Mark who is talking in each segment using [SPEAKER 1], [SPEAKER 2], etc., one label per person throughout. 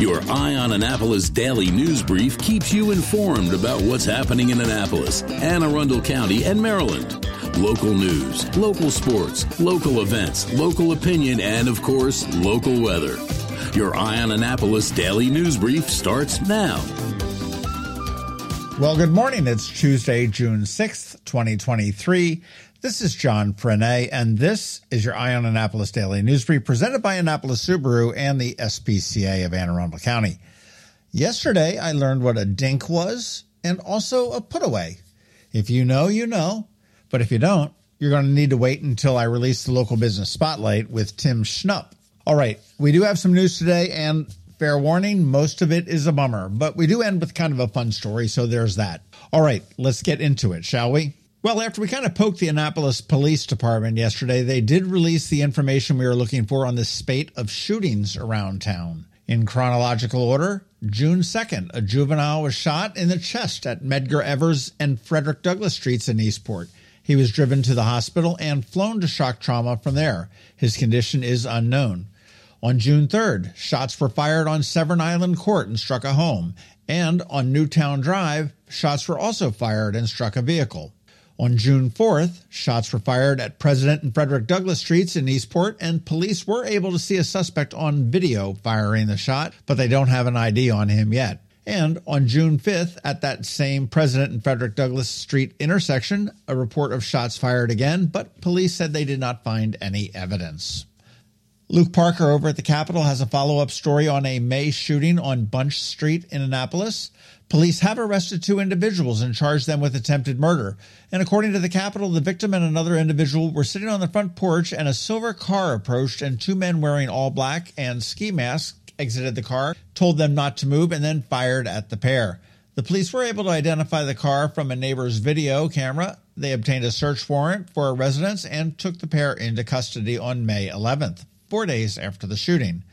[SPEAKER 1] Your Eye on Annapolis daily news brief keeps you informed about what's happening in Annapolis, Anne Arundel County, and Maryland. Local news, local sports, local events, local opinion, and of course, local weather. Your Eye on Annapolis daily news brief starts now.
[SPEAKER 2] Well, good morning. It's Tuesday, June 6th, 2023. This is John Frenaye, and this is your Eye on Annapolis Daily News Brief presented by Annapolis Subaru and the SPCA of Anne Arundel County. Yesterday, I learned what a dink was and also a put away. If you know, you know, but if you don't, you're going to need to wait until I release the local business spotlight with Tim Schnupp. All right, we do have some news today, and fair warning, most of it is a bummer, but we do end with kind of a fun story, so there's that. All right, let's get into it, shall we? Well, after we kind of poked the Annapolis Police Department yesterday, they did release the information we were looking for on this spate of shootings around town. In chronological order, June 2nd, a juvenile was shot in the chest at Medgar Evers and Frederick Douglass Streets in Eastport. He was driven to the hospital and flown to shock trauma from there. His condition is unknown. On June 3rd, shots were fired on Severn Island Court and struck a home. And on Newtown Drive, shots were also fired and struck a vehicle. On June 4th, shots were fired at President and Frederick Douglass Streets in Eastport, and police were able to see a suspect on video firing the shot, but they don't have an ID on him yet. And on June 5th, at that same President and Frederick Douglass Street intersection, a report of shots fired again, but police said they did not find any evidence. Luke Parker over at the Capital has a follow up story on a May shooting on Bunch Street in Annapolis. Police have arrested two individuals and charged them with attempted murder. And according to the Capital, the victim and another individual were sitting on the front porch and a silver car approached and two men wearing all black and ski masks exited the car, told them not to move, and then fired at the pair. The police were able to identify the car from a neighbor's video camera. They obtained a search warrant for a residence and took the pair into custody on May 11th, four days after the shooting.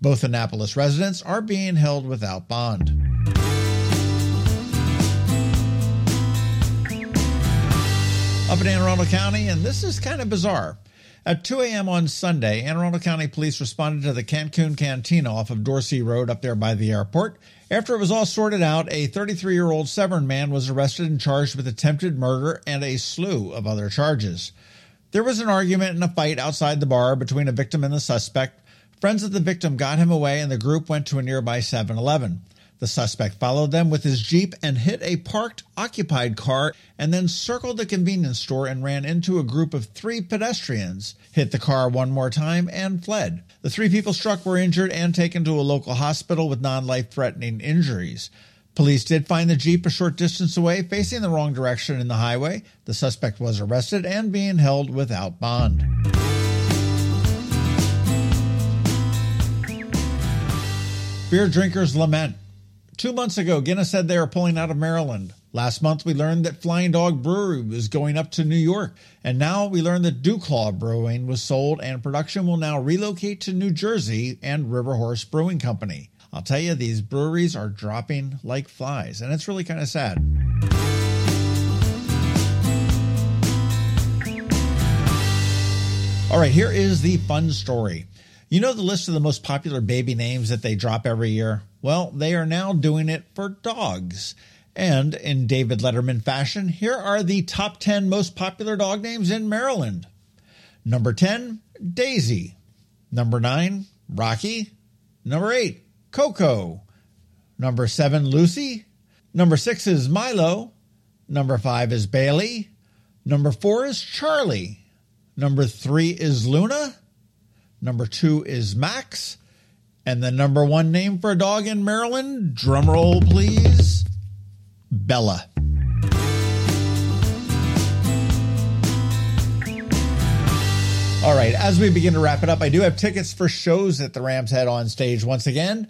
[SPEAKER 2] Both Annapolis residents are being held without bond. up in Anne Arundel County, and this is kind of bizarre. At 2 a.m. on Sunday, Anne Arundel County Police responded to the Cancun Cantina off of Dorsey Road up there by the airport. After it was all sorted out, a 33 year old Severn man was arrested and charged with attempted murder and a slew of other charges. There was an argument and a fight outside the bar between a victim and the suspect. Friends of the victim got him away, and the group went to a nearby 7 Eleven. The suspect followed them with his Jeep and hit a parked, occupied car and then circled the convenience store and ran into a group of three pedestrians, hit the car one more time, and fled. The three people struck were injured and taken to a local hospital with non life threatening injuries. Police did find the Jeep a short distance away, facing the wrong direction in the highway. The suspect was arrested and being held without bond. Beer drinkers lament. Two months ago, Guinness said they are pulling out of Maryland. Last month, we learned that Flying Dog Brewery was going up to New York. And now we learned that DuClaw Brewing was sold and production will now relocate to New Jersey and River Horse Brewing Company. I'll tell you, these breweries are dropping like flies, and it's really kind of sad. All right, here is the fun story. You know the list of the most popular baby names that they drop every year? Well, they are now doing it for dogs. And in David Letterman fashion, here are the top 10 most popular dog names in Maryland. Number 10, Daisy. Number 9, Rocky. Number 8, Coco. Number 7, Lucy. Number 6 is Milo. Number 5 is Bailey. Number 4 is Charlie. Number 3 is Luna. Number two is Max. And the number one name for a dog in Maryland, drumroll please, Bella. All right, as we begin to wrap it up, I do have tickets for shows that the Rams Head on stage once again.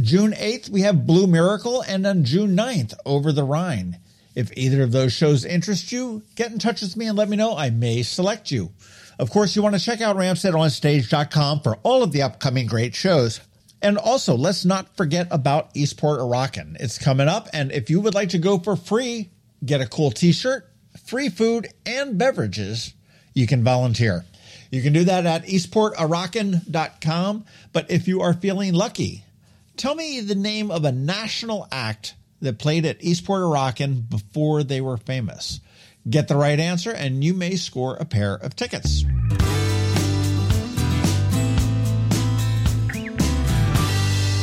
[SPEAKER 2] June 8th, we have Blue Miracle, and on June 9th, Over the Rhine. If either of those shows interest you, get in touch with me and let me know. I may select you. Of course, you want to check out ramsheadonstage.com for all of the upcoming great shows. And also, let's not forget about Eastport A Rockin. It's coming up, and if you would like to go for free, get a cool t-shirt, free food, and beverages, you can volunteer. You can do that at eastportarockin.com. But if you are feeling lucky, Tell me the name of a national act that played at Eastport A Rockin' before they were famous. Get the right answer, and you may score a pair of tickets.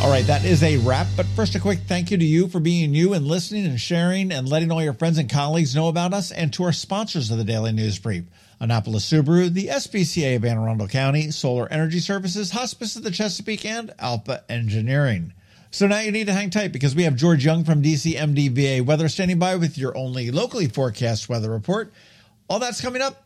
[SPEAKER 2] All right, that is a wrap. But first, a quick thank you to you for being you and listening and sharing and letting all your friends and colleagues know about us, and to our sponsors of the Daily News Brief Annapolis Subaru, the SPCA of Anne Arundel County, Solar Energy Services, Hospice of the Chesapeake, and Alpha Engineering. So now you need to hang tight because we have George Young from DCMDVA Weather standing by with your only locally forecast weather report. All that's coming up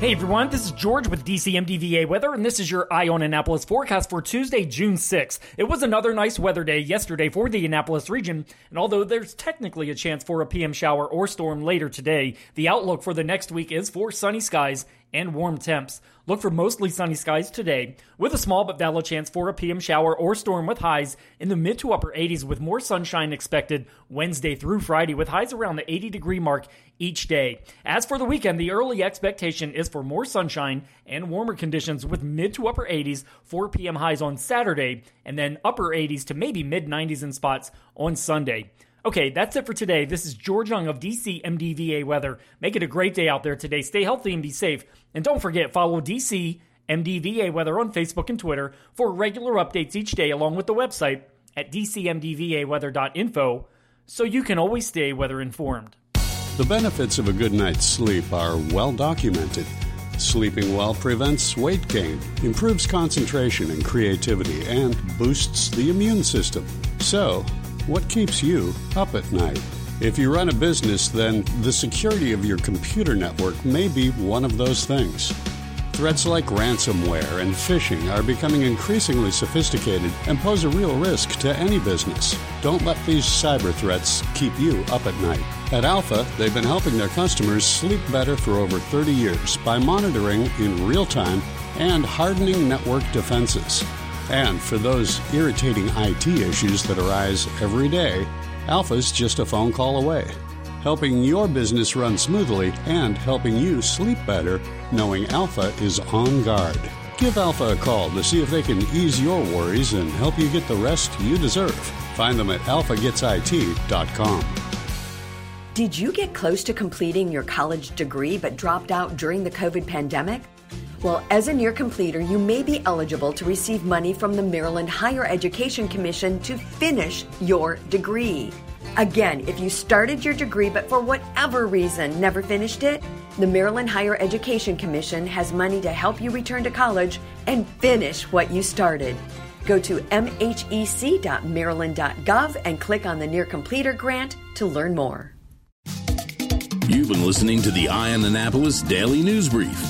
[SPEAKER 3] Hey everyone, this is George with DCMDVA Weather, and this is your Eye on Annapolis forecast for Tuesday, June 6th. It was another nice weather day yesterday for the Annapolis region, and although there's technically a chance for a PM shower or storm later today, the outlook for the next week is for sunny skies and warm temps. Look for mostly sunny skies today, with a small but valid chance for a PM shower or storm with highs in the mid to upper 80s, with more sunshine expected Wednesday through Friday, with highs around the 80 degree mark each day. As for the weekend, the early expectation is for more sunshine and warmer conditions with mid to upper 80s, 4 p.m. highs on Saturday, and then upper 80s to maybe mid 90s in spots on Sunday. Okay, that's it for today. This is George Young of DC MDVA Weather. Make it a great day out there today. Stay healthy and be safe. And don't forget, follow DC MDVA Weather on Facebook and Twitter for regular updates each day, along with the website at dcmdvaweather.info so you can always stay weather informed.
[SPEAKER 4] The benefits of a good night's sleep are well documented. Sleeping well prevents weight gain, improves concentration and creativity, and boosts the immune system. So, what keeps you up at night? If you run a business, then the security of your computer network may be one of those things. Threats like ransomware and phishing are becoming increasingly sophisticated and pose a real risk to any business. Don't let these cyber threats keep you up at night. At Alpha, they've been helping their customers sleep better for over 30 years by monitoring in real time and hardening network defenses. And for those irritating IT issues that arise every day, Alpha's just a phone call away, helping your business run smoothly and helping you sleep better knowing Alpha is on guard. Give Alpha a call to see if they can ease your worries and help you get the rest you deserve. Find them at alphagetsit.com.
[SPEAKER 5] Did you get close to completing your college degree but dropped out during the COVID pandemic? Well, as a near completer, you may be eligible to receive money from the Maryland Higher Education Commission to finish your degree. Again, if you started your degree but for whatever reason never finished it, the Maryland Higher Education Commission has money to help you return to college and finish what you started. Go to mhec.maryland.gov and click on the Near Completer grant to learn more.
[SPEAKER 1] You've been listening to the Eye on Annapolis Daily News Brief.